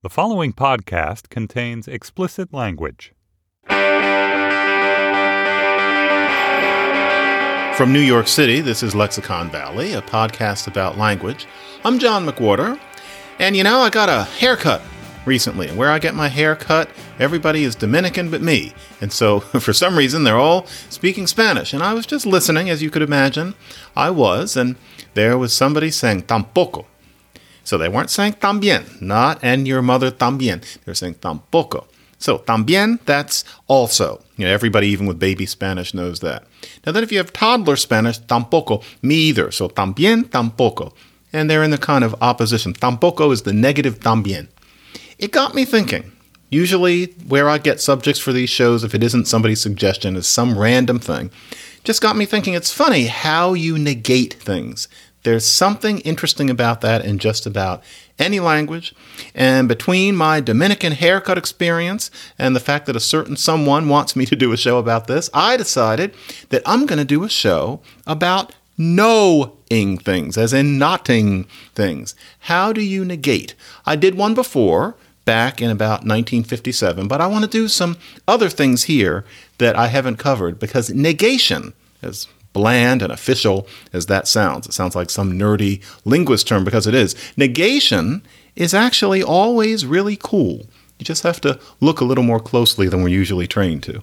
The following podcast contains explicit language. From New York City, this is Lexicon Valley, a podcast about language. I'm John McWhorter, and you know, I got a haircut recently. Where I get my hair cut, everybody is Dominican but me. And so, for some reason, they're all speaking Spanish. And I was just listening, as you could imagine. I was, and there was somebody saying tampoco so they weren't saying también, not and your mother también. They're saying tampoco. So también, that's also. You know, everybody, even with baby Spanish, knows that. Now then, if you have toddler Spanish, tampoco, me either. So también, tampoco. And they're in the kind of opposition. Tampoco is the negative también. It got me thinking. Usually, where I get subjects for these shows, if it isn't somebody's suggestion, is some random thing. Just got me thinking it's funny how you negate things. There's something interesting about that in just about any language. And between my Dominican haircut experience and the fact that a certain someone wants me to do a show about this, I decided that I'm going to do a show about knowing things, as in notting things. How do you negate? I did one before back in about 1957, but I want to do some other things here that I haven't covered because negation, as bland and official as that sounds. It sounds like some nerdy linguist term because it is. Negation is actually always really cool. You just have to look a little more closely than we're usually trained to.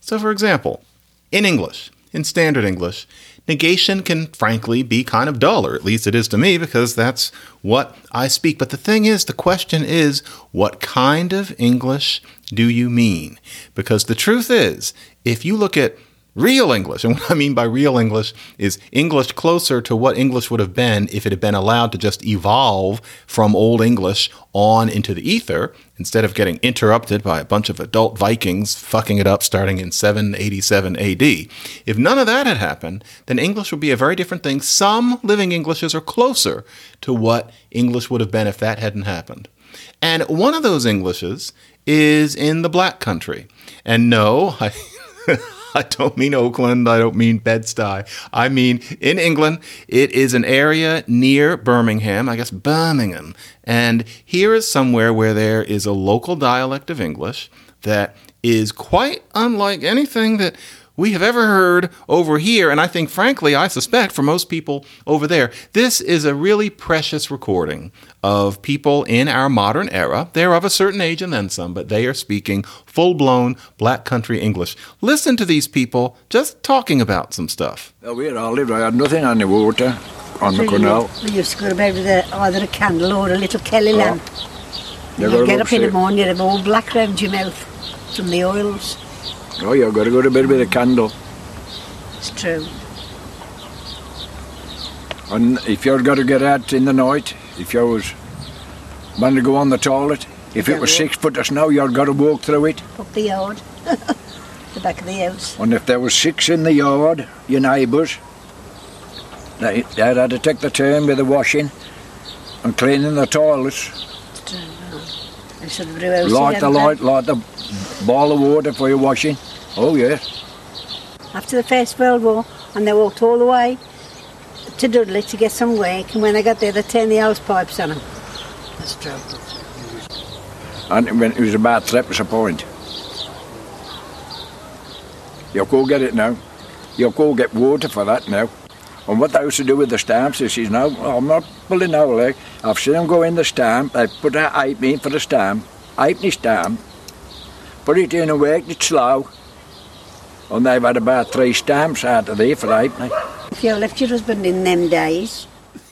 So, for example, in English, in standard English, negation can frankly be kind of dull, or at least it is to me because that's what I speak. But the thing is, the question is, what kind of English do you mean? Because the truth is, if you look at real English. And what I mean by real English is English closer to what English would have been if it had been allowed to just evolve from Old English on into the ether instead of getting interrupted by a bunch of adult Vikings fucking it up starting in 787 AD. If none of that had happened, then English would be a very different thing. Some living Englishes are closer to what English would have been if that hadn't happened. And one of those Englishes is in the black country. And no, I I don't mean Oakland. I don't mean Bed-Stuy. I mean in England. It is an area near Birmingham, I guess Birmingham. And here is somewhere where there is a local dialect of English that is quite unlike anything that we have ever heard over here. And I think, frankly, I suspect for most people over there, this is a really precious recording of people in our modern era. They're of a certain age and then some, but they are speaking full blown black country English. Listen to these people just talking about some stuff. Well, where I lived, I had nothing on the water, on so the canal. We used to go to bed with a, either a candle or a little Kelly oh. lamp. You get up in the morning, you have all black round your mouth from the oils. Oh, you've got to go to bed with a candle. It's true. And if you're got to get out in the night, if you was want to go on the toilet, if it was six foot of snow, you've got to walk through it. Up the yard, the back of the house. And if there was six in the yard, your neighbours, they, they had to take the turn with the washing and cleaning the toilets. Light the light, light the ball of water for your washing. Oh, yes. After the First World War, and they walked all the way to Dudley to get some work, and when they got there, they turned the hose pipes on them. That's true. And when it was about three a point. You'll go get it now. You'll go get water for that now. And what they used to do with the stamps is, says, no, I'm not pulling no leg. I've seen them go in the stamp, they put a halfpenny for the stamp, halfpenny stamp, put it in and worked it slow. And they've had about three stamps out of there for halfpenny. If you left your husband in them days,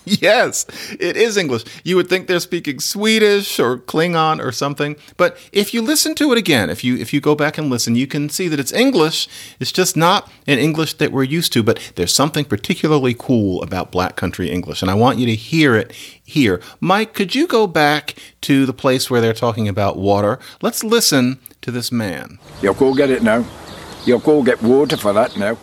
Yes, it is English. You would think they're speaking Swedish or Klingon or something, but if you listen to it again, if you if you go back and listen, you can see that it's English. It's just not an English that we're used to, but there's something particularly cool about Black Country English, and I want you to hear it here. Mike, could you go back to the place where they're talking about water? Let's listen to this man. You'll go get it now. You'll go get water for that now.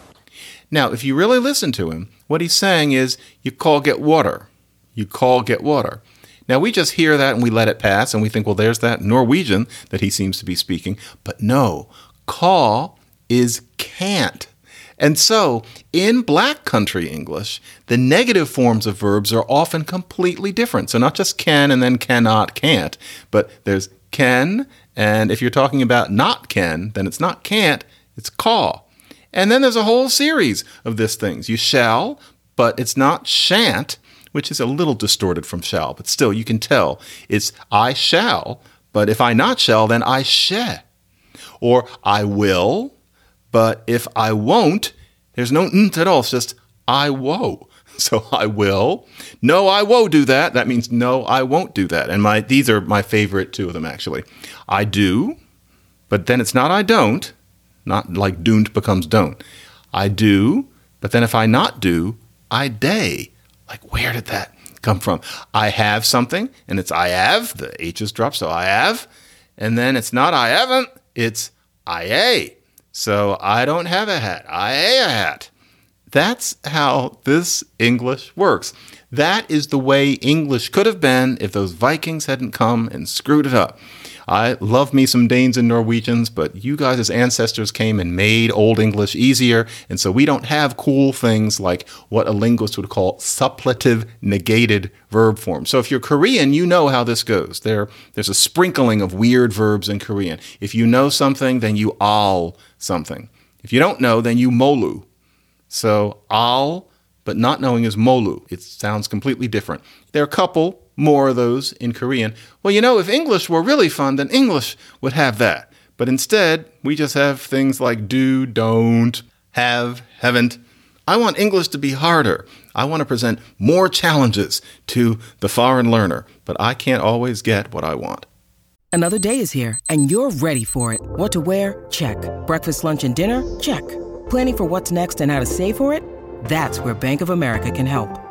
Now, if you really listen to him, what he's saying is, you call get water. You call get water. Now, we just hear that and we let it pass and we think, well, there's that Norwegian that he seems to be speaking. But no, call is can't. And so, in Black Country English, the negative forms of verbs are often completely different. So, not just can and then cannot, can't, but there's can, and if you're talking about not can, then it's not can't, it's call. And then there's a whole series of these things. You shall, but it's not shan't, which is a little distorted from shall, but still you can tell it's I shall, but if I not shall, then I she. Or I will, but if I won't, there's no nt at all. It's just I wo. So I will. No, I won't do that. That means no, I won't do that. And my these are my favorite two of them actually. I do, but then it's not I don't. Not like don't becomes don't. I do, but then if I not do, I day. Like where did that come from? I have something and it's I have. The H is dropped, so I have. And then it's not I haven't, it's I a. So I don't have a hat. I a a hat. That's how this English works. That is the way English could have been if those Vikings hadn't come and screwed it up. I love me some Danes and Norwegians, but you guys ancestors came and made Old English easier, and so we don't have cool things like what a linguist would call suppletive negated verb form. So if you're Korean, you know how this goes. There, there's a sprinkling of weird verbs in Korean. If you know something, then you al something. If you don't know, then you molu. So al, but not knowing is molu. It sounds completely different. There are a couple more of those in Korean. Well, you know, if English were really fun, then English would have that. But instead, we just have things like do, don't, have, haven't. I want English to be harder. I want to present more challenges to the foreign learner, but I can't always get what I want. Another day is here, and you're ready for it. What to wear? Check. Breakfast, lunch, and dinner? Check. Planning for what's next and how to save for it? That's where Bank of America can help.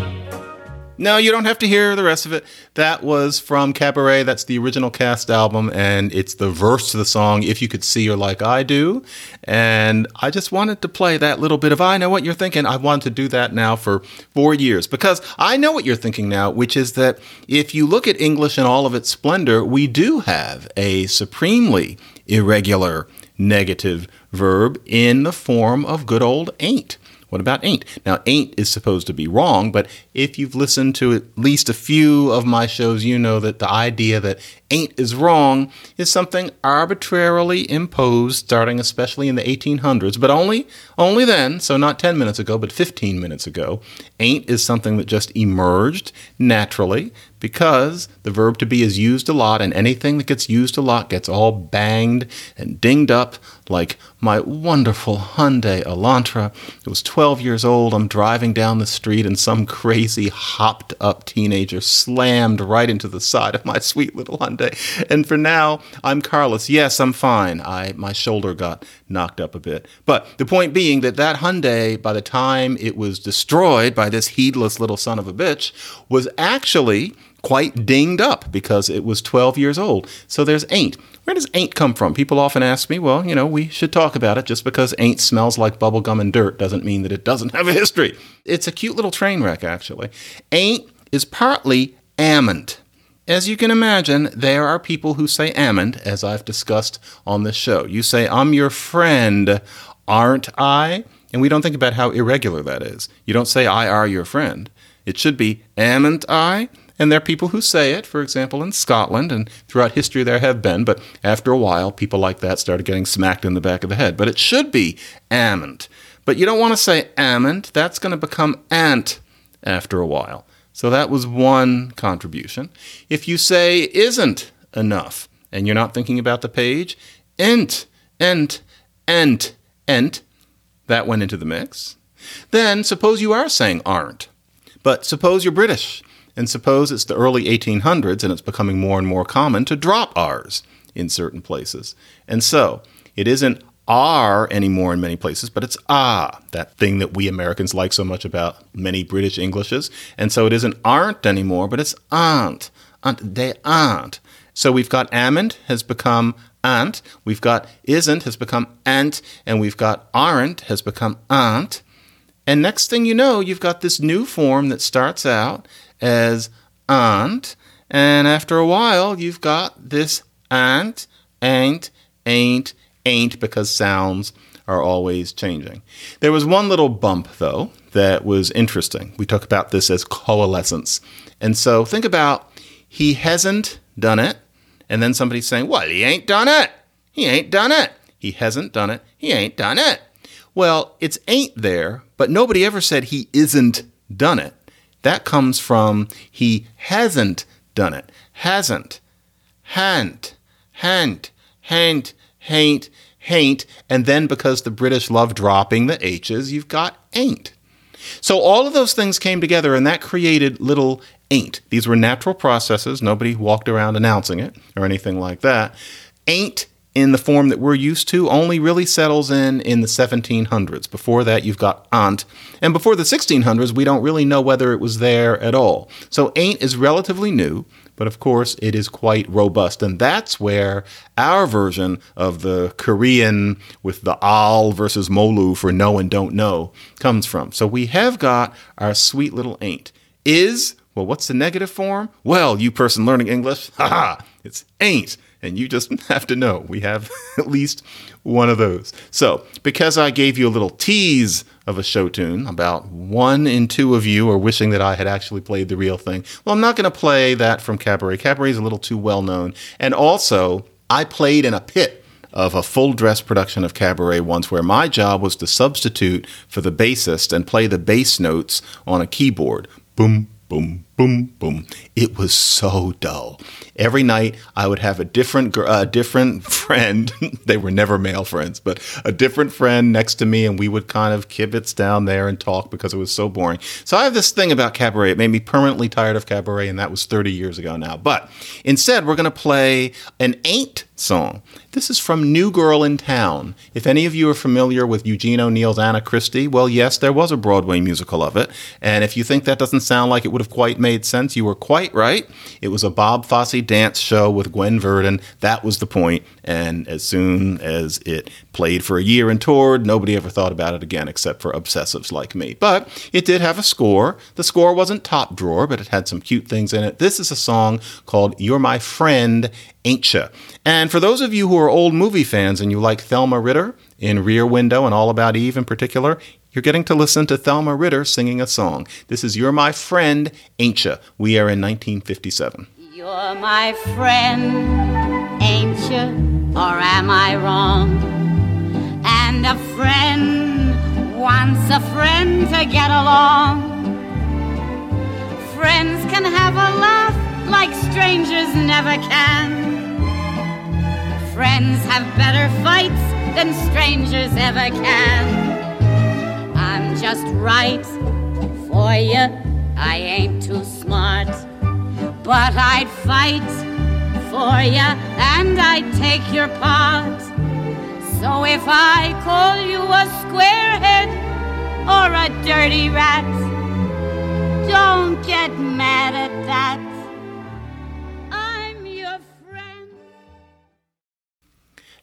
No, you don't have to hear the rest of it. That was from Cabaret. That's the original cast album, and it's the verse to the song, If You Could See Her Like I Do. And I just wanted to play that little bit of I Know What You're Thinking. I wanted to do that now for four years because I know what you're thinking now, which is that if you look at English in all of its splendor, we do have a supremely irregular negative verb in the form of good old ain't. What about ain't? Now, ain't is supposed to be wrong, but if you've listened to at least a few of my shows, you know that the idea that ain't is wrong is something arbitrarily imposed starting especially in the 1800s, but only only then, so not 10 minutes ago, but 15 minutes ago. Ain't is something that just emerged naturally because the verb to be is used a lot and anything that gets used a lot gets all banged and dinged up like my wonderful Hyundai Elantra. It was 12 years old. I'm driving down the street and some crazy hopped up teenager slammed right into the side of my sweet little Hyundai. And for now, I'm carless. Yes, I'm fine. I my shoulder got knocked up a bit. But the point being that that Hyundai by the time it was destroyed by this heedless little son of a bitch was actually quite dinged up because it was 12 years old. So there's ain't. Where does ain't come from? People often ask me, well, you know, we should talk about it. Just because ain't smells like bubblegum and dirt doesn't mean that it doesn't have a history. It's a cute little train wreck, actually. Ain't is partly amn't. As you can imagine, there are people who say amn't, as I've discussed on this show. You say, I'm your friend, aren't I? And we don't think about how irregular that is. You don't say, I are your friend. It should be, amn't I? And there are people who say it, for example, in Scotland, and throughout history there have been, but after a while, people like that started getting smacked in the back of the head. But it should be amn't. But you don't want to say amn't, that's going to become ant after a while. So that was one contribution. If you say isn't enough, and you're not thinking about the page, ent, ent, ent, ent, that went into the mix. Then suppose you are saying aren't. But suppose you're British, and suppose it's the early 1800s and it's becoming more and more common to drop R's in certain places. And so it isn't are anymore in many places, but it's ah, that thing that we Americans like so much about many British Englishes. And so it isn't aren't anymore, but it's aren't. Aunt, they aren't. So we've got amn't has become aunt, we've got isn't has become ant, and we've got aren't has become aunt. And next thing you know, you've got this new form that starts out as aunt, and after a while, you've got this aunt, ain't, ain't, ain't, because sounds are always changing. There was one little bump, though, that was interesting. We talk about this as coalescence. And so think about he hasn't done it, and then somebody's saying, Well, he ain't done it. He ain't done it. He hasn't done it. He ain't done it. Well, it's ain't there, but nobody ever said he isn't done it. That comes from he hasn't done it. Hasn't. Ha'n't. Ha'n't. Ha'n't. Hain't. Hain't. And then because the British love dropping the H's, you've got ain't. So all of those things came together and that created little ain't. These were natural processes. Nobody walked around announcing it or anything like that. Ain't in the form that we're used to only really settles in in the 1700s. Before that, you've got aunt. And before the 1600s, we don't really know whether it was there at all. So ain't is relatively new, but of course, it is quite robust. And that's where our version of the Korean with the al versus molu for know and don't know comes from. So we have got our sweet little ain't. Is, well, what's the negative form? Well, you person learning English, haha, it's ain't and you just have to know we have at least one of those. So, because I gave you a little tease of a show tune, about one in two of you are wishing that I had actually played the real thing. Well, I'm not going to play that from Cabaret. Cabaret is a little too well known. And also, I played in a pit of a full dress production of Cabaret once where my job was to substitute for the bassist and play the bass notes on a keyboard. Boom, boom, boom, boom. It was so dull. Every night I would have a different uh, different friend. they were never male friends, but a different friend next to me, and we would kind of kibitz down there and talk because it was so boring. So I have this thing about cabaret. It made me permanently tired of cabaret, and that was 30 years ago now. But instead, we're going to play an ain't song. This is from New Girl in Town. If any of you are familiar with Eugene O'Neill's Anna Christie, well, yes, there was a Broadway musical of it. And if you think that doesn't sound like it would have quite made sense, you were quite right. It was a Bob Fosse dance show with Gwen Verdon. That was the point. And as soon as it played for a year and toured, nobody ever thought about it again except for obsessives like me. But it did have a score. The score wasn't top drawer, but it had some cute things in it. This is a song called You're My Friend, Ain't Ya? And for those of you who are old movie fans and you like Thelma Ritter in Rear Window and All About Eve in particular, you're getting to listen to Thelma Ritter singing a song. This is You're My Friend, Ain't Ya? We are in 1957. You're my friend, ain't you? Or am I wrong? And a friend wants a friend to get along. Friends can have a laugh like strangers never can. Friends have better fights than strangers ever can. Just right for you, I ain't too smart. But I'd fight for you and I'd take your part. So if I call you a squarehead or a dirty rat, don't get mad at that.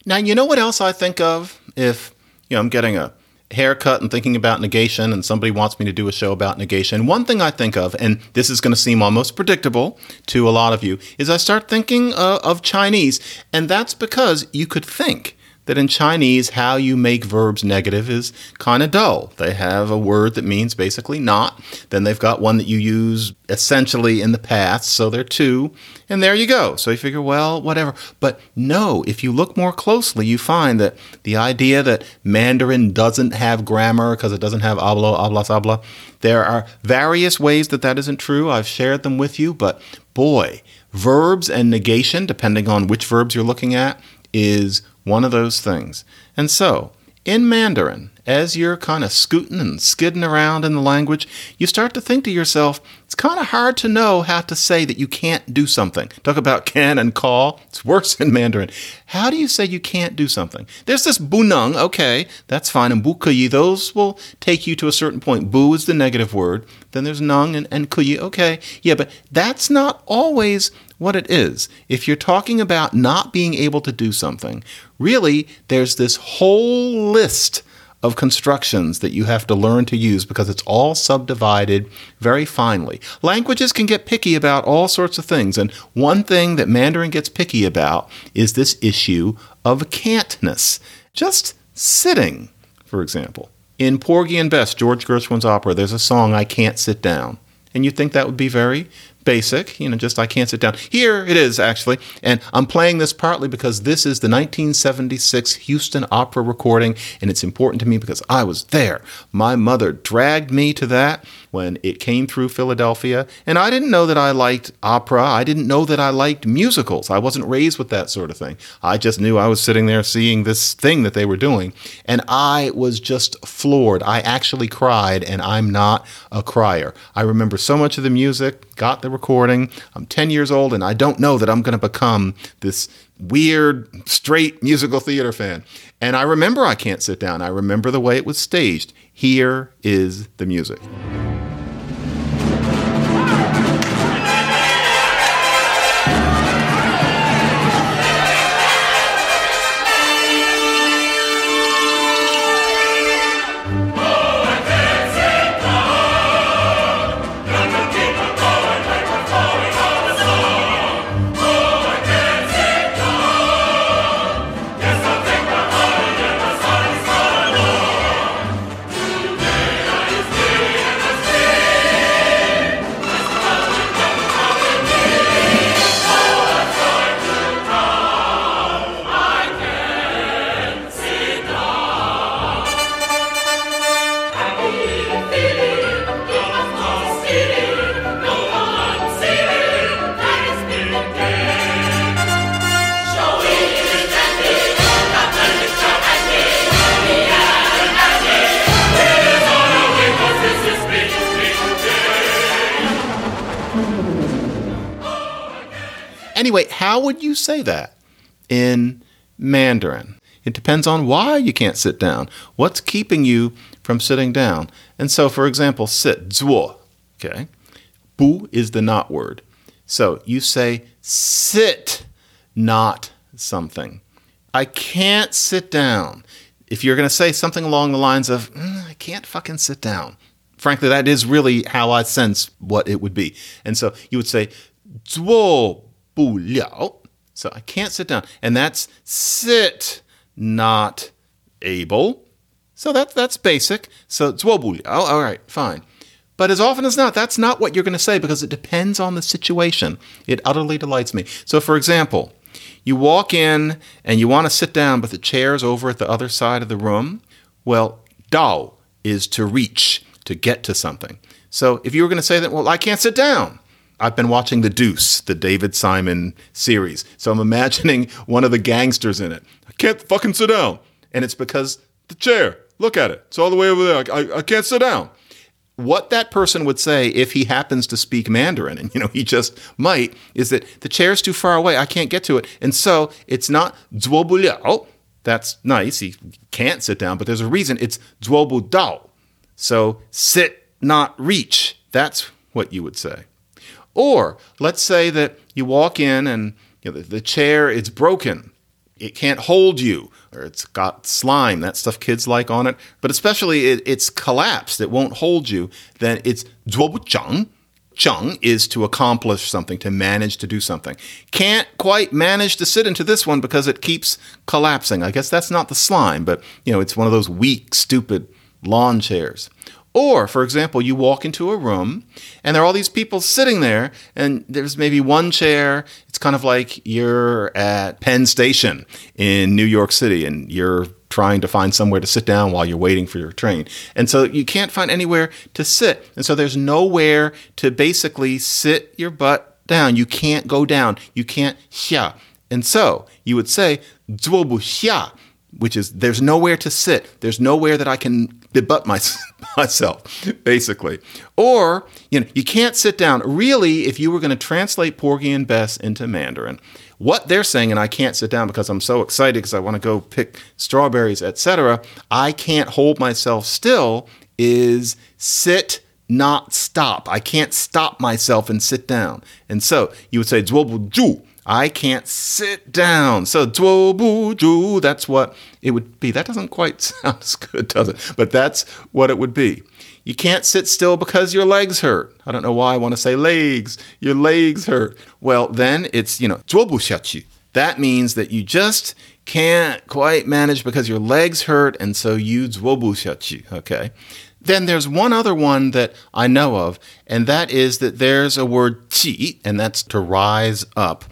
Now, you know what else I think of if, you know, I'm getting a haircut and thinking about negation and somebody wants me to do a show about negation. One thing I think of, and this is going to seem almost predictable to a lot of you, is I start thinking uh, of Chinese. And that's because you could think that in Chinese, how you make verbs negative is kind of dull. They have a word that means basically not. Then they've got one that you use essentially in the past, so they're two. And there you go. So you figure, well, whatever. But no, if you look more closely, you find that the idea that Mandarin doesn't have grammar because it doesn't have hablo, hablas, habla, there are various ways that that isn't true. I've shared them with you, but boy, verbs and negation, depending on which verbs you're looking at, is one of those things. And so, in Mandarin, as you're kind of scooting and skidding around in the language, you start to think to yourself, it's kind of hard to know how to say that you can't do something. Talk about can and call. It's worse in Mandarin. How do you say you can't do something? There's this bunung, okay, that's fine, and bu kuyi, those will take you to a certain point. Bu is the negative word. Then there's nung and, and kuyi, okay. Yeah, but that's not always what it is. If you're talking about not being able to do something, really, there's this whole list of constructions that you have to learn to use because it's all subdivided very finely. Languages can get picky about all sorts of things, and one thing that Mandarin gets picky about is this issue of can'tness. Just sitting, for example. In Porgy and Bess, George Gershwin's opera, there's a song, I Can't Sit Down. And you think that would be very basic, you know, just I can't sit down. Here it is, actually. And I'm playing this partly because this is the 1976 Houston Opera recording, and it's important to me because I was there. My mother dragged me to that when it came through Philadelphia, and I didn't know that I liked opera. I didn't know that I liked musicals. I wasn't raised with that sort of thing. I just knew I was sitting there seeing this thing that they were doing, and I was just floored. I actually cried, and I'm not a crier. I remember so much of the music, got the recording. I'm 10 years old, and I don't know that I'm going to become this weird, straight musical theater fan. And I remember I Can't Sit Down. I remember the way it was staged. Here is the music. Anyway, how would you say that in Mandarin? It depends on why you can't sit down. What's keeping you from sitting down? And so, for example, sit, zuo, okay? Bu is the not word. So you say sit, not something. I can't sit down. If you're going to say something along the lines of, mm, I can't fucking sit down, frankly, that is really how I sense what it would be. And so you would say, 做不了. So I can't sit down. And that's sit, not able. So that, that's basic. So 做不了. All right, fine. But as often as not, that's not what you're going to say because it depends on the situation. It utterly delights me. So, for example, you walk in and you want to sit down, but the chair's over at the other side of the room. Well, dao is to reach, to get to something. So if you were going to say that, well, I can't sit down. I've been watching The Deuce, the David Simon series. So I'm imagining one of the gangsters in it. I can't fucking sit down. And it's because the chair, look at it. It's all the way over there. I, I can't sit down what that person would say if he happens to speak Mandarin, and you know he just might, is that the chair's too far away. I can't get to it, and so it's not zuobuliao. Oh, that's nice. He can't sit down, but there's a reason. It's zuobudao. So sit, not reach. That's what you would say. Or let's say that you walk in and you know, the, the chair is broken. It can't hold you, or it's got slime, that stuff kids like on it, but especially it, it's collapsed, it won't hold you. Then it's zhuobuchang, chung is to accomplish something, to manage to do something. Can't quite manage to sit into this one because it keeps collapsing. I guess that's not the slime, but you know, it's one of those weak, stupid lawn chairs. Or, for example, you walk into a room and there are all these people sitting there, and there's maybe one chair. It's kind of like you're at Penn Station in New York City and you're trying to find somewhere to sit down while you're waiting for your train. And so you can't find anywhere to sit. And so there's nowhere to basically sit your butt down. You can't go down. You can't xia. And so you would say, 坐不下 which is there's nowhere to sit, there's nowhere that I can debut my, myself, basically. Or, you know, you can't sit down. Really, if you were going to translate Porgy and Bess into Mandarin, what they're saying, and I can't sit down because I'm so excited because I want to go pick strawberries, etc. I can't hold myself still is sit not stop. I can't stop myself and sit down. And so you would say, Zwobu I can't sit down. So ju, that's what it would be. That doesn't quite sound as good, does it? But that's what it would be. You can't sit still because your legs hurt. I don't know why I want to say legs. Your legs hurt. Well, then it's, you know, shyachi. That means that you just can't quite manage because your legs hurt, and so you shyachi. Okay. Then there's one other one that I know of, and that is that there's a word chi, and that's to rise up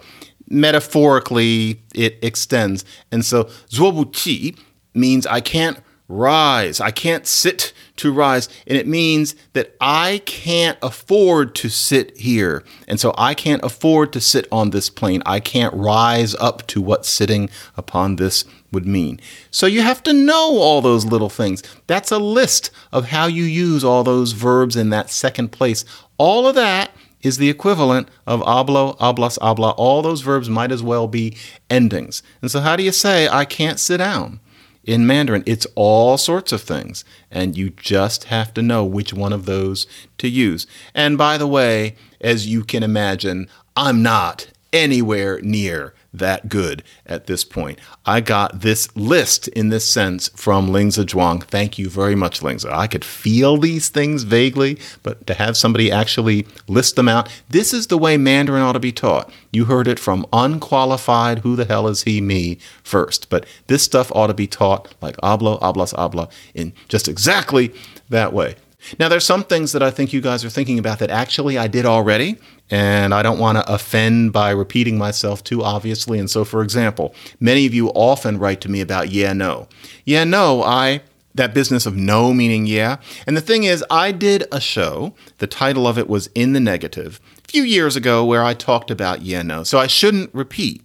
metaphorically it extends. And so zuobuqi means I can't rise. I can't sit to rise. And it means that I can't afford to sit here. And so I can't afford to sit on this plane. I can't rise up to what sitting upon this would mean. So you have to know all those little things. That's a list of how you use all those verbs in that second place. All of that is the equivalent of hablo, hablas, habla. All those verbs might as well be endings. And so, how do you say, I can't sit down? In Mandarin, it's all sorts of things, and you just have to know which one of those to use. And by the way, as you can imagine, I'm not anywhere near that good at this point. I got this list in this sense from Lingzi Zhuang. Thank you very much, Lingzi. I could feel these things vaguely, but to have somebody actually list them out, this is the way Mandarin ought to be taught. You heard it from unqualified, who the hell is he, me, first. But this stuff ought to be taught like hablo, hablas, habla, in just exactly that way. Now, there's some things that I think you guys are thinking about that actually I did already, and I don't want to offend by repeating myself too obviously. And so, for example, many of you often write to me about yeah, no. Yeah, no, I that business of no meaning yeah. And the thing is, I did a show, the title of it was In the Negative, a few years ago where I talked about yeah, no. So I shouldn't repeat.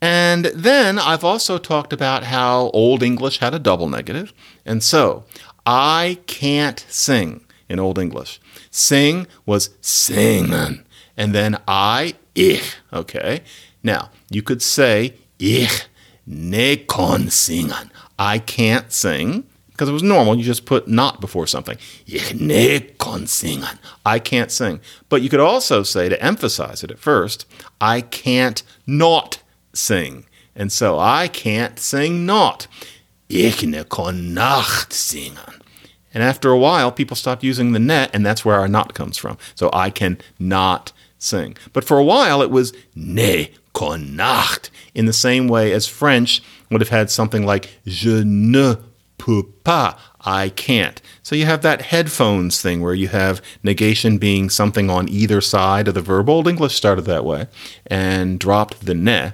And then I've also talked about how Old English had a double negative. And so I can't sing in Old English. Sing was singen. And then I, ich, okay? Now, you could say, ich ne kon singen. I can't sing because it was normal. You just put not before something. Ich ne kon singen. I can't sing. But you could also say, to emphasize it at first, I can't not sing. And so I can't sing not. Ich ne kon Nacht singen. And after a while, people stopped using the net, and that's where our not comes from. So I can not sing. But for a while, it was ne kon Nacht, in the same way as French would have had something like je ne peux pas, I can't. So you have that headphones thing where you have negation being something on either side of the verb. Old English started that way and dropped the ne.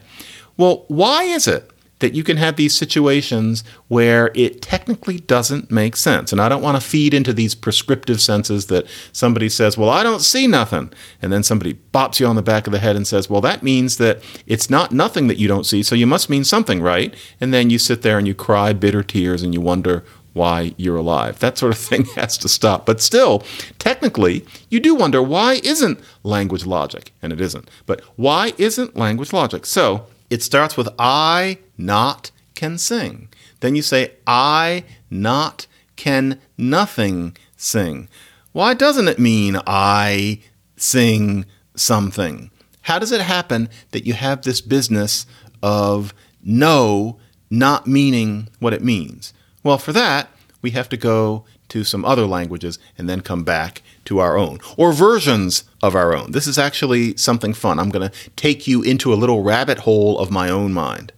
Well, why is it that you can have these situations where it technically doesn't make sense? And I don't want to feed into these prescriptive senses that somebody says, Well, I don't see nothing. And then somebody bops you on the back of the head and says, Well, that means that it's not nothing that you don't see, so you must mean something, right? And then you sit there and you cry bitter tears and you wonder, why you're alive. That sort of thing has to stop. But still, technically, you do wonder why isn't language logic? And it isn't. But why isn't language logic? So it starts with I not can sing. Then you say I not can nothing sing. Why doesn't it mean I sing something? How does it happen that you have this business of no not meaning what it means? Well, for that, we have to go to some other languages and then come back to our own or versions of our own. This is actually something fun. I'm going to take you into a little rabbit hole of my own mind.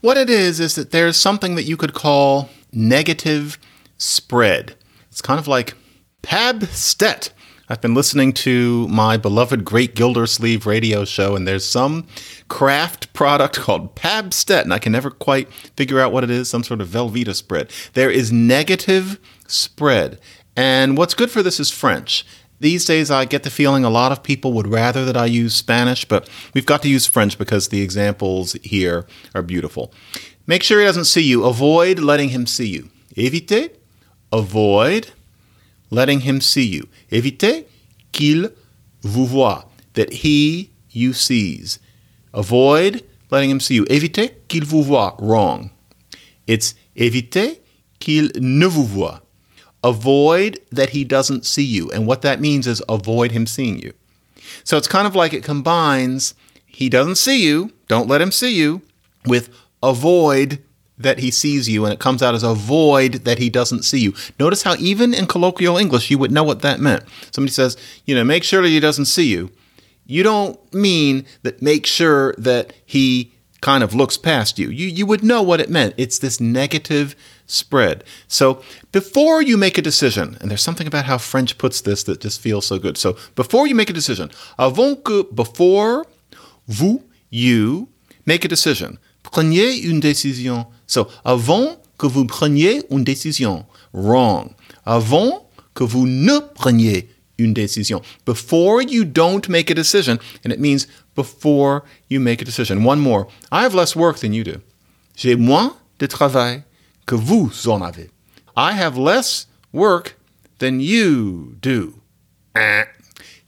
What it is, is that there's something that you could call negative spread. It's kind of like Pabst. I've been listening to my beloved Great Gildersleeve radio show, and there's some Kraft product called Pabst, and I can never quite figure out what it is, some sort of Velveeta spread. There is negative spread. And what's good for this is French. These days, I get the feeling a lot of people would rather that I use Spanish, but we've got to use French because the examples here are beautiful. Make sure he doesn't see you. Avoid letting him see you. Évitez, avoid letting him see you. Évitez qu'il vous voit, that he you sees. Avoid letting him see you. Évitez qu'il vous voit, wrong. It's évitez qu'il ne vous voit. Avoid that he doesn't see you. And what that means is avoid him seeing you. So it's kind of like it combines he doesn't see you, don't let him see you, with avoid that he sees you, and it comes out as a void that he doesn't see you. Notice how even in colloquial English you would know what that meant. Somebody says, you know, make sure that he doesn't see you. You don't mean that make sure that he kind of looks past you. You you would know what it meant. It's this negative spread. So before you make a decision, and there's something about how French puts this that just feels so good. So before you make a decision, avant que, before vous, you, make a decision. Prenez une décision. So avant que vous preniez une décision. Wrong. Avant que vous ne preniez une décision. Before you don't make a decision, and it means before you make a decision. One more. I have less work than you do. J'ai moins de travail que vous en avez. I have less work than you do.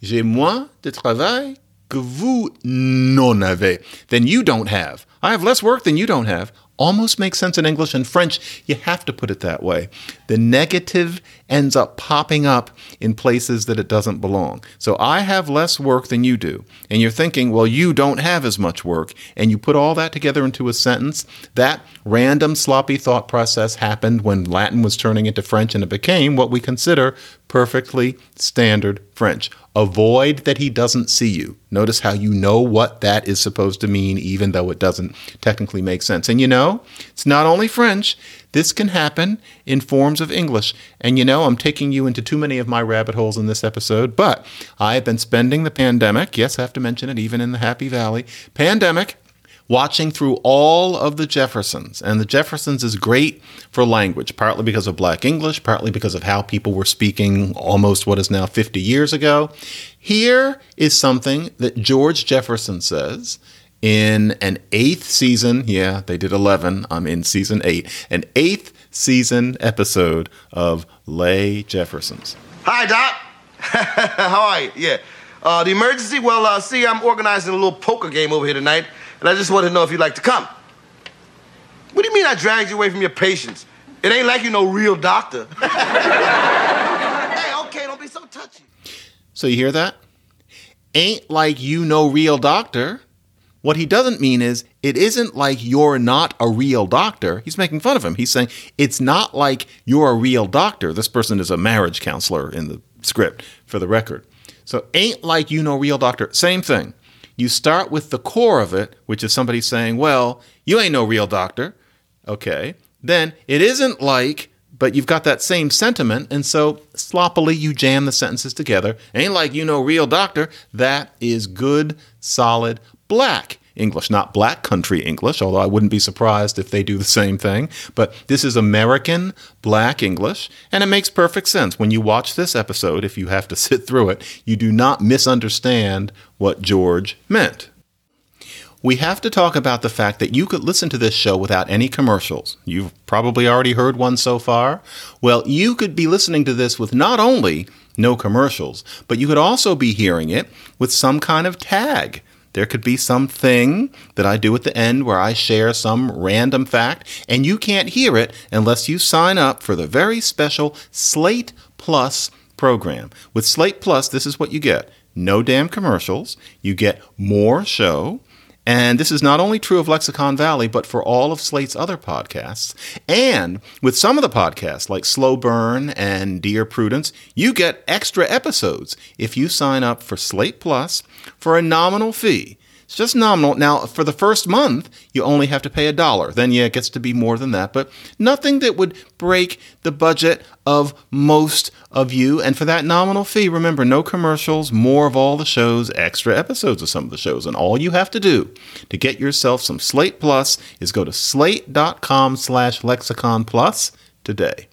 J'ai moins de travail que vous n'en avez, than you don't have. I have less work than you don't have. Almost makes sense in English and French. You have to put it that way. The negative ends up popping up in places that it doesn't belong. So I have less work than you do. And you're thinking, well, you don't have as much work. And you put all that together into a sentence. That random sloppy thought process happened when Latin was turning into French and it became what we consider perfectly standard French. Avoid that he doesn't see you. Notice how you know what that is supposed to mean, even though it doesn't technically make sense. And you know, it's not only French, this can happen in forms of English. And you know, I'm taking you into too many of my rabbit holes in this episode, but I have been spending the pandemic, yes, I have to mention it, even in the Happy Valley, pandemic watching through all of the Jeffersons. And the Jeffersons is great for language, partly because of black English, partly because of how people were speaking almost what is now 50 years ago. Here is something that George Jefferson says in an eighth season. Yeah, they did 11. I'm in season eight. An eighth season episode of Lay Jeffersons. Hi, Doc. How are you? Yeah. Uh, the emergency? Well, uh, see, I'm organizing a little poker game over here tonight, and I just wanted to know if you'd like to come. What do you mean I dragged you away from your patients? It ain't like you no real doctor. hey, okay, don't be so touchy. So you hear that? Ain't like you no real doctor. What he doesn't mean is it isn't like you're not a real doctor. He's making fun of him. He's saying it's not like you're a real doctor. This person is a marriage counselor in the script for the record. So ain't like you no real doctor. Same thing. You start with the core of it, which is somebody saying, "Well, you ain't no real doctor." Okay. Then it isn't like but you've got that same sentiment, and so sloppily you jam the sentences together. Ain't like you know real doctor. That is good, solid black English, not black country English, although I wouldn't be surprised if they do the same thing. But this is American black English, and it makes perfect sense. When you watch this episode, if you have to sit through it, you do not misunderstand what George meant we have to talk about the fact that you could listen to this show without any commercials. You've probably already heard one so far. Well, you could be listening to this with not only no commercials, but you could also be hearing it with some kind of tag. There could be something that I do at the end where I share some random fact, and you can't hear it unless you sign up for the very special Slate Plus program. With Slate Plus, this is what you get. No damn commercials, you get more show And this is not only true of Lexicon Valley, but for all of Slate's other podcasts. And with some of the podcasts, like Slow Burn and Dear Prudence, you get extra episodes if you sign up for Slate Plus for a nominal fee. It's just nominal. Now, for the first month, you only have to pay a dollar. Then, yeah, it gets to be more than that, but nothing that would break the budget of most of you. And for that nominal fee, remember, no commercials, more of all the shows, extra episodes of some of the shows. And all you have to do to get yourself some Slate Plus is go to slate.com slash lexicon plus today.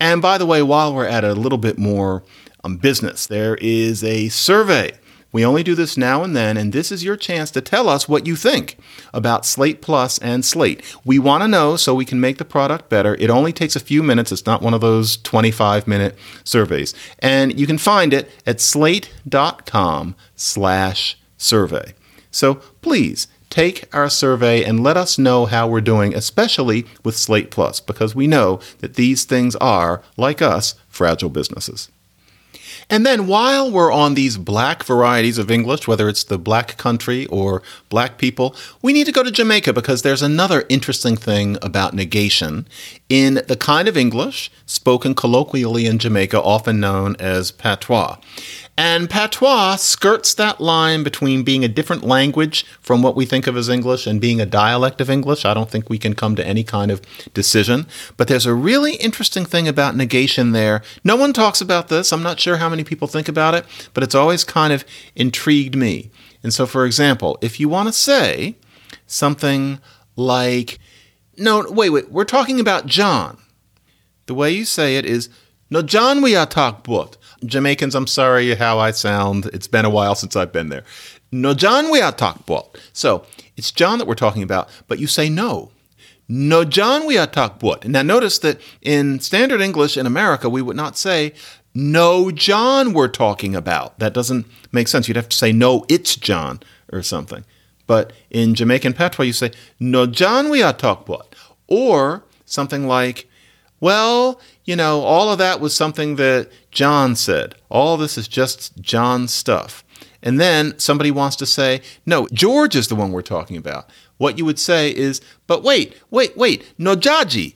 And by the way, while we're at a little bit more um, business, there is a survey we only do this now and then, and this is your chance to tell us what you think about Slate Plus and Slate. We want to know so we can make the product better. It only takes a few minutes. It's not one of those 25 minute surveys. And you can find it at slate.com slash survey. So please take our survey and let us know how we're doing, especially with Slate Plus, because we know that these things are, like us, fragile businesses. And then while we're on these black varieties of English, whether it's the black country or black people, we need to go to Jamaica because there's another interesting thing about negation in the kind of English spoken colloquially in Jamaica, often known as patois. And patois skirts that line between being a different language from what we think of as English and being a dialect of English. I don't think we can come to any kind of decision. But there's a really interesting thing about negation there. No one talks about this. I'm not sure how many people think about it, but it's always kind of intrigued me. And so, for example, if you want to say something like, no, wait, wait, we're talking about John. The way you say it is, no, John, we are talk about. Jamaicans, I'm sorry how I sound. It's been a while since I've been there. No, John, we are talk about. So it's John that we're talking about, but you say no. No, John, we are talk about. Now notice that in standard English in America, we would not say, no, John, we're talking about. That doesn't make sense. You'd have to say, no, it's John or something. But in Jamaican patois, you say, no, John, we are talk about. Or something like, well, you know, all of that was something that John said. All this is just John's stuff. And then somebody wants to say, no, George is the one we're talking about. What you would say is, but wait, wait, wait, No Nojaji.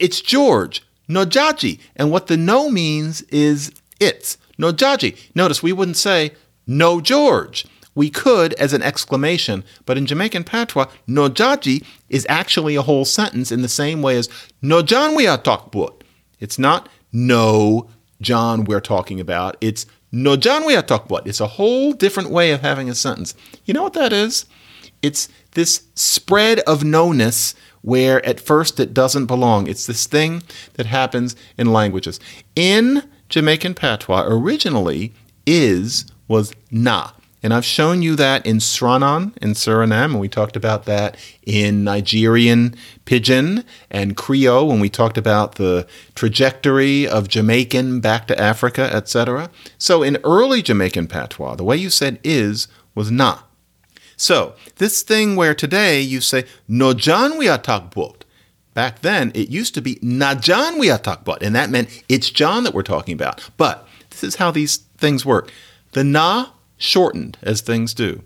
It's George. No Nojaji. And what the no means is it's. no Nojaji. Notice we wouldn't say, no George. We could as an exclamation, but in Jamaican patois, nojaji is actually a whole sentence in the same way as no John we are talk about. It's not no John we're talking about. It's no John we are talk about. It's a whole different way of having a sentence. You know what that is? It's this spread of no-ness where at first it doesn't belong. It's this thing that happens in languages. In Jamaican patois, originally is was na. And I've shown you that in Sranan in Suriname, and we talked about that in Nigerian Pidgin and Creole when we talked about the trajectory of Jamaican back to Africa, etc. So in early Jamaican patois, the way you said is was na. So this thing where today you say no John we talk Back then, it used to be na John we talk and that meant it's John that we're talking about. But this is how these things work. The na shortened as things do.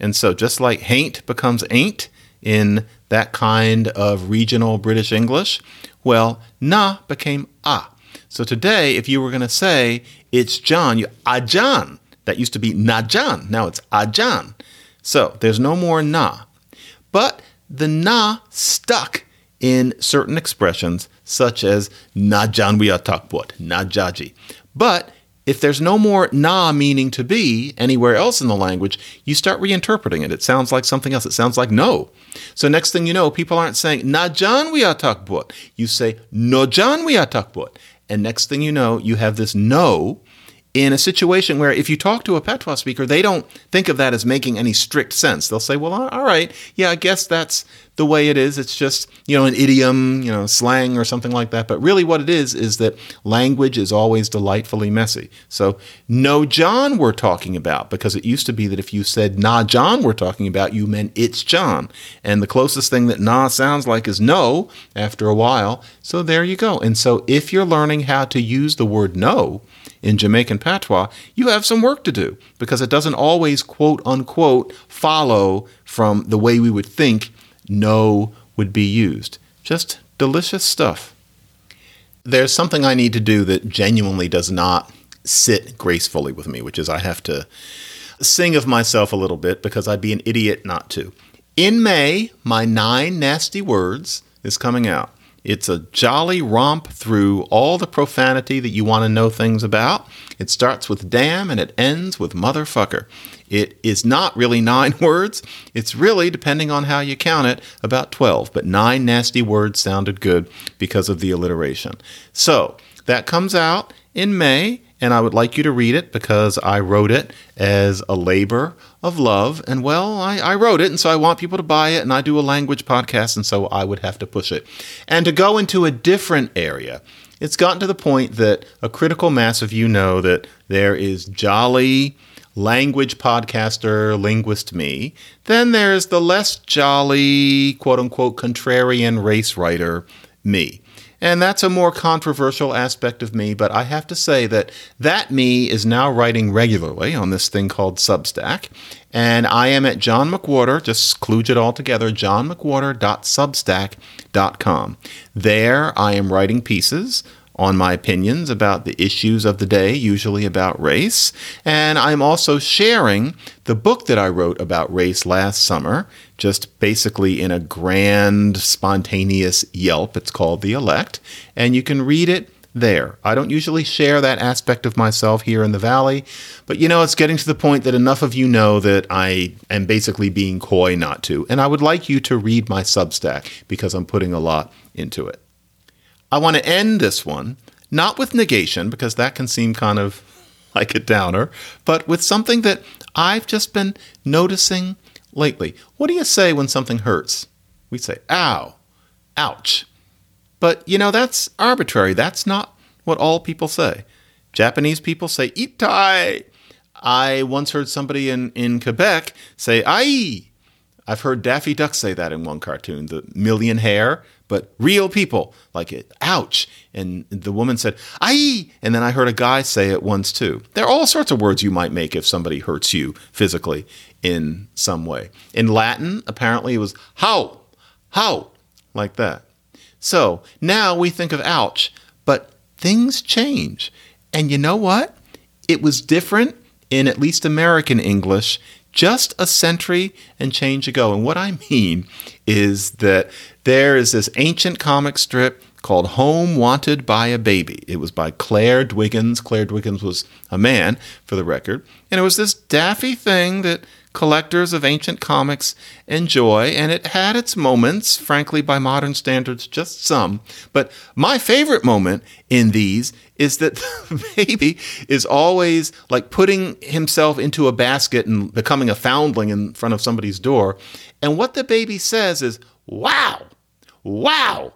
And so just like haint becomes ain't in that kind of regional British English, well, na became ah. So today, if you were going to say it's John, you ajan. That used to be najan. Now it's ajan. So there's no more na. But the na stuck in certain expressions, such as najan we atakbot, najaji. But if there's no more na meaning to be anywhere else in the language, you start reinterpreting it. It sounds like something else. It sounds like no. So next thing you know, people aren't saying na jan we atakbot. You say no jan we atakbot. And next thing you know, you have this no in a situation where if you talk to a patois speaker, they don't think of that as making any strict sense. They'll say, well, all right, yeah, I guess that's the way it is. It's just, you know, an idiom, you know, slang or something like that. But really what it is, is that language is always delightfully messy. So, no John we're talking about, because it used to be that if you said, nah John we're talking about, you meant it's John. And the closest thing that nah sounds like is no after a while. So there you go. And so if you're learning how to use the word no, in Jamaican patois, you have some work to do because it doesn't always quote unquote follow from the way we would think no would be used. Just delicious stuff. There's something I need to do that genuinely does not sit gracefully with me, which is I have to sing of myself a little bit because I'd be an idiot not to. In May, my nine nasty words is coming out. It's a jolly romp through all the profanity that you want to know things about. It starts with damn and it ends with motherfucker. It is not really nine words. It's really, depending on how you count it, about 12. But nine nasty words sounded good because of the alliteration. So that comes out in May and I would like you to read it because I wrote it as a labor of love. And well, I, I, wrote it, and so I want people to buy it, and I do a language podcast, and so I would have to push it. And to go into a different area, it's gotten to the point that a critical mass of you know that there is jolly language podcaster, linguist me. Then there's the less jolly, quote unquote, contrarian race writer, me. And that's a more controversial aspect of me, but I have to say that that me is now writing regularly on this thing called Substack. And I am at John McWhorter, just kludge it all together, johnmcwhorter.substack.com. There I am writing pieces on my opinions about the issues of the day, usually about race. And I'm also sharing the book that I wrote about race last summer, just basically in a grand, spontaneous yelp. It's called The Elect. And you can read it there. I don't usually share that aspect of myself here in the Valley, but you know, it's getting to the point that enough of you know that I am basically being coy not to. And I would like you to read my Substack because I'm putting a lot into it. I want to end this one not with negation, because that can seem kind of like a downer, but with something that I've just been noticing lately. What do you say when something hurts? We say, ow, ouch. But you know, that's arbitrary. That's not what all people say. Japanese people say, itai. I once heard somebody in, in Quebec say, ai. I've heard Daffy Duck say that in one cartoon, the million Hare but real people like it. Ouch. And the woman said, "Aye." And then I heard a guy say it once too. There are all sorts of words you might make if somebody hurts you physically in some way. In Latin, apparently it was how, how, like that. So now we think of ouch, but things change. And you know what? It was different in at least American English just a century and change ago. And what I mean is that there is this ancient comic strip called Home Wanted by a Baby. It was by Clare Dwiggins. Clare Dwiggins was a man, for the record. And it was this daffy thing that collectors of ancient comics enjoy, and it had its moments, frankly, by modern standards, just some. But my favorite moment in these is that the baby is always like putting himself into a basket and becoming a foundling in front of somebody's door. And what the baby says is, wow, wow.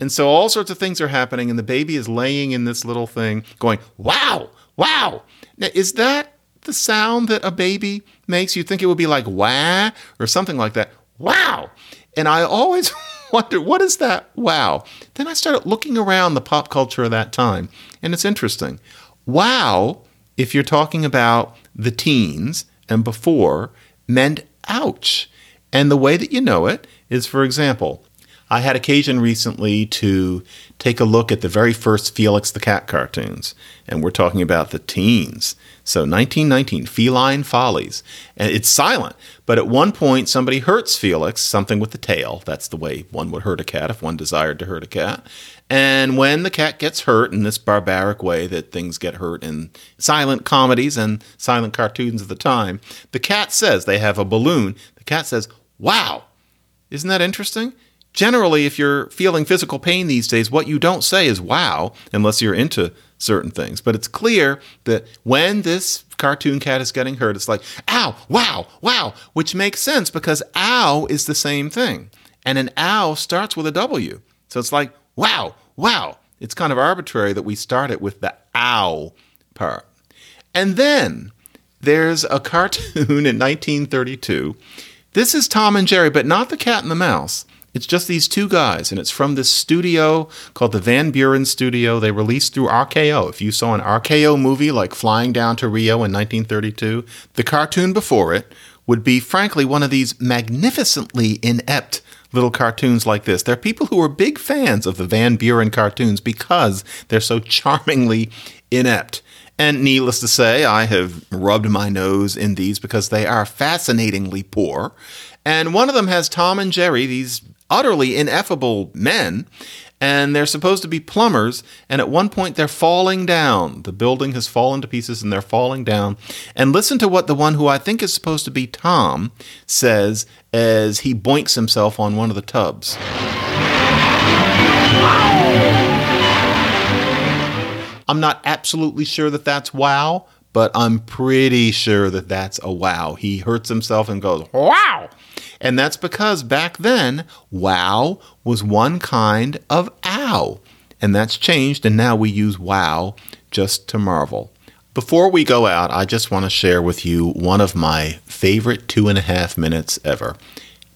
And so all sorts of things are happening, and the baby is laying in this little thing going, wow, wow. Now, is that the sound that a baby makes? You'd think it would be like wah or something like that. Wow. And I always wonder, what is that wow? Then I started looking around the pop culture of that time, and it's interesting. Wow, if you're talking about the teens and before, meant ouch. And the way that you know it is, for example, I had occasion recently to take a look at the very first Felix the Cat cartoons, and we're talking about the teens. So 1919, Feline Follies. And it's silent, but at one point somebody hurts Felix, something with the tail. That's the way one would hurt a cat if one desired to hurt a cat. And when the cat gets hurt in this barbaric way that things get hurt in silent comedies and silent cartoons of the time, the cat says, they have a balloon. The cat says, Wow, isn't that interesting? Generally, if you're feeling physical pain these days, what you don't say is wow, unless you're into certain things. But it's clear that when this cartoon cat is getting hurt, it's like, ow, wow, wow, which makes sense because ow is the same thing. And an ow starts with a W. So it's like, wow, wow. It's kind of arbitrary that we start it with the ow part. And then there's a cartoon in 1932 this is Tom and Jerry, but not the cat and the mouse. It's just these two guys, and it's from this studio called the Van Buren Studio. They released through RKO. If you saw an RKO movie like Flying Down to Rio in 1932, the cartoon before it would be, frankly, one of these magnificently inept little cartoons like this. There are people who are big fans of the Van Buren cartoons because they're so charmingly inept. And needless to say, I have rubbed my nose in these because they are fascinatingly poor. And one of them has Tom and Jerry, these utterly ineffable men, and they're supposed to be plumbers. And at one point, they're falling down. The building has fallen to pieces and they're falling down. And listen to what the one who I think is supposed to be Tom says as he boinks himself on one of the tubs. I'm not absolutely sure that that's wow, but I'm pretty sure that that's a wow. He hurts himself and goes, wow. And that's because back then, wow was one kind of ow. And that's changed, and now we use wow just to marvel. Before we go out, I just want to share with you one of my favorite two and a half minutes ever.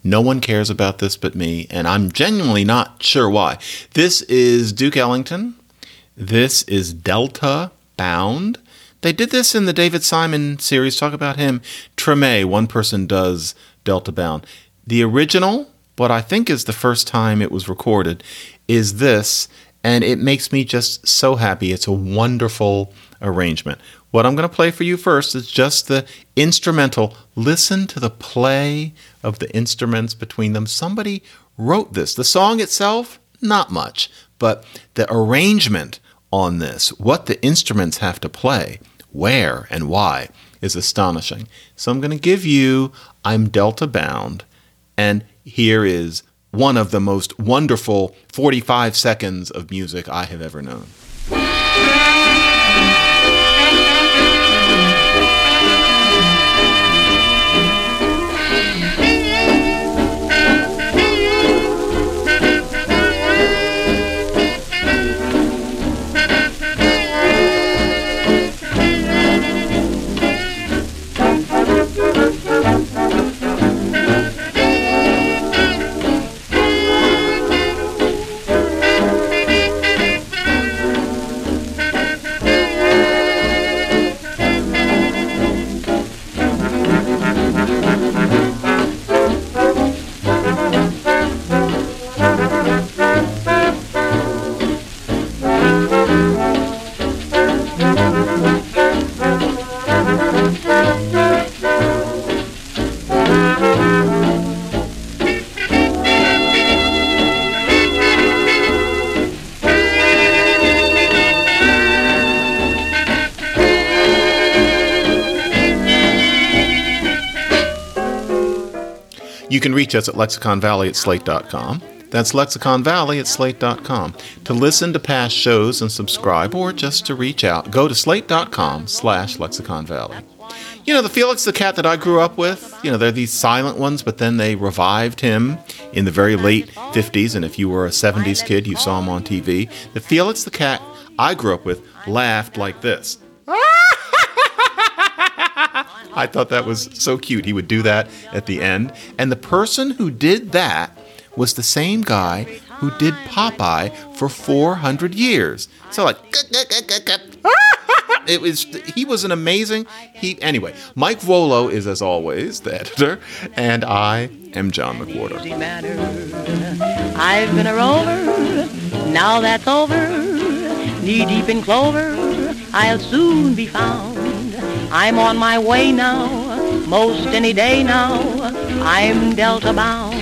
No one cares about this but me, and I'm genuinely not sure why. This is Duke Ellington this is Delta Bound. They did this in the David Simon series. Talk about him. Treme, one person does Delta Bound. The original, what I think is the first time it was recorded, is this, and it makes me just so happy. It's a wonderful arrangement. What I'm going to play for you first is just the instrumental. Listen to the play of the instruments between them. Somebody wrote this. The song itself, not much, but the arrangement on this, what the instruments have to play, where and why, is astonishing. So I'm going to give you I'm Delta Bound, and here is one of the most wonderful 45 seconds of music I have ever known. You can reach us at lexiconvalley at slate.com. That's Lexicon Valley at slate.com. To listen to past shows and subscribe, or just to reach out, go to slate.com slash lexicon valley. You know, the Felix the cat that I grew up with, you know, they're these silent ones, but then they revived him in the very late 50s. And if you were a 70s kid, you saw him on TV. The Felix the cat I grew up with laughed like this. I thought that was so cute. He would do that at the end. And the person who did that was the same guy who did Popeye for 400 years. So like it was he was an amazing he anyway mike Vuolo is as always the editor and i am john mcwhorter. I've been a rover. Now that's over. Knee deep in clover. I'll soon be found I'm on my way now, most any day now. I'm Delta bound.